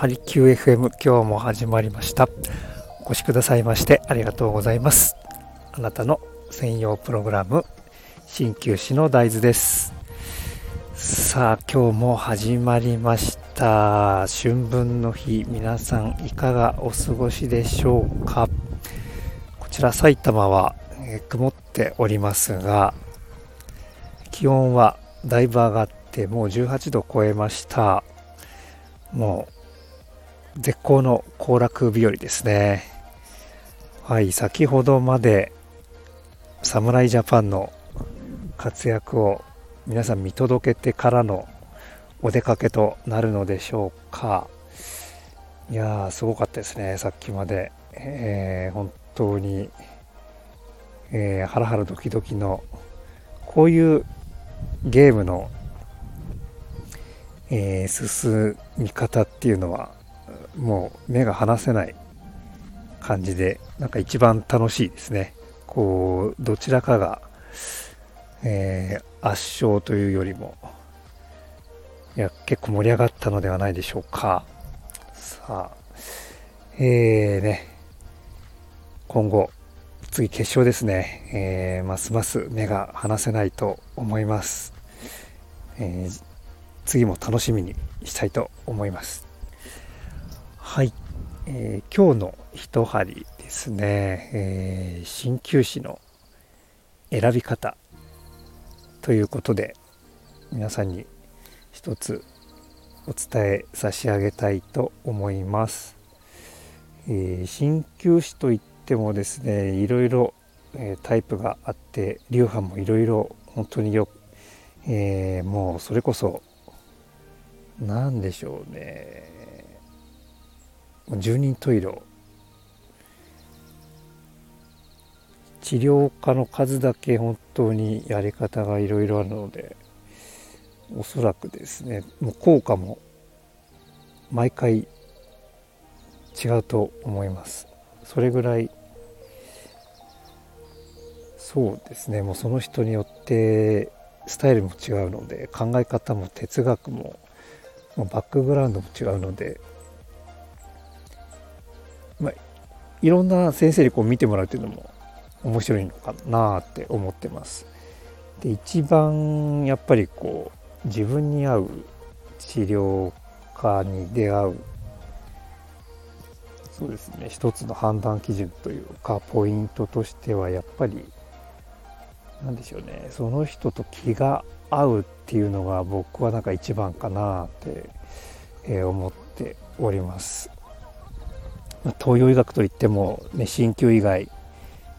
ハリキュー FM 今日も始まりました。お越しくださいましてありがとうございます。あなたの専用プログラム鍼灸師の大豆です。さあ今日も始まりました。春分の日皆さんいかがお過ごしでしょうか？こちら埼玉は、え、曇っておりますが気温はだいぶ上がってもう18度超えました。もう絶好の行楽日和ですね。はい先ほどまで侍ジャパンの活躍を皆さん見届けてからのお出かけとなるのでしょうか。いやーすごかったですねさっきまで、えー、本当に、えー、ハラハラドキドキのこういうゲームのえー、進み方っていうのはもう目が離せない感じでなんか一番楽しいですね。こうどちらかが、えー、圧勝というよりもいや結構盛り上がったのではないでしょうか。さあえーね。今後次決勝ですね、えー、ますます目が離せないと思います、えー次も楽しみにしたいと思います。はい、えー、今日の一針ですね、えー、鍼灸師の選び方ということで皆さんに一つお伝え差し上げたいと思います。え、鍼灸師といってもですねいろいろ、えタイプがあって流派もいろいろ本当によ、えー、もうそれこそ何でしょうね。十人十色治療家の数だけ本当にやり方がいろいろあるのでおそらくですねもう効果も毎回違うと思います。それぐらいそうですねもうその人によってスタイルも違うので考え方も哲学もバックグラウンドも違うので、まあ、いろんな先生にこう見てもらうっていうのも面白いのかなって思ってます。で一番やっぱりこう自分に合う治療家に出会うそうですね一つの判断基準というかポイントとしてはやっぱり何でしょうねその人と気が合うっていうのが僕はなんか一番かなって、え思っております。東洋医学といっても、ね、鍼灸以外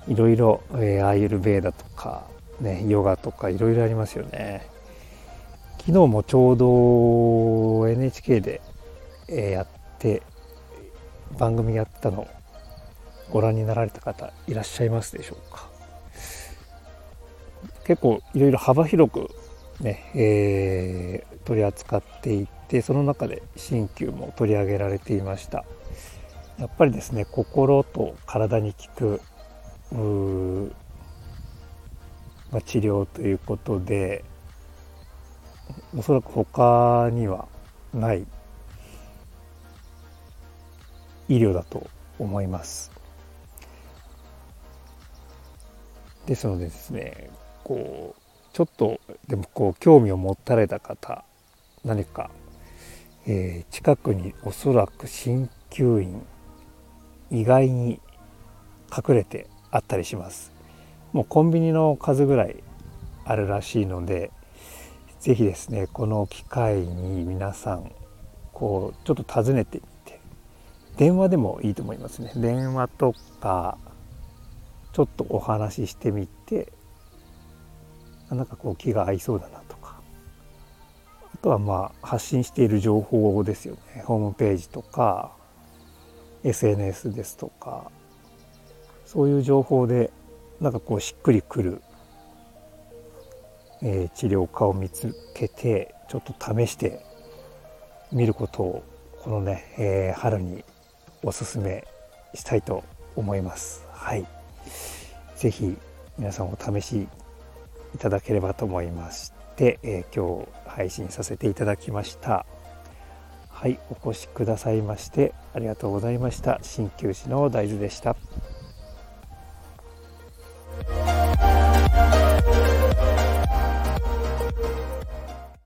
いろいろ、えー、アーユルベーダとか、ね、ヨガとかいろいろありますよね。昨日もちょうど NHK で、えー、やって番組やったのご覧になられた方いらっしゃいますでしょうか結構いろいろ幅広くね、えー、取り扱っていてその中で鍼灸も取り上げられていましたやっぱりですね心と体に効くまあ、治療ということでおそらく他にはない医療だと思います。ですのでですねこうちょっとでもこう興味を持たれた方何か、えー、近くにおそらく鍼灸院意外に隠れてあったりします。もうコンビニの数ぐらいあるらしいので是非ですねこの機会に皆さんこうちょっと訪ねてみて電話でもいいと思いますね。電話とかちょっとお話ししてみてなんかこう気が合いそうだなとか。あとはまあ発信している情報ですよね。ホームページとか SNS ですとかそういう情報でなんかこうしっくりくる、えー、治療家を見つけてちょっと試してみることをこのね、えー、春におすすめしたいと思います。はい。ぜひ皆さんお試しいただければと思いまして、えー、今日配信させていただきました。はい、お越しくださいましてありがとうございました。鍼灸師の大豆でした。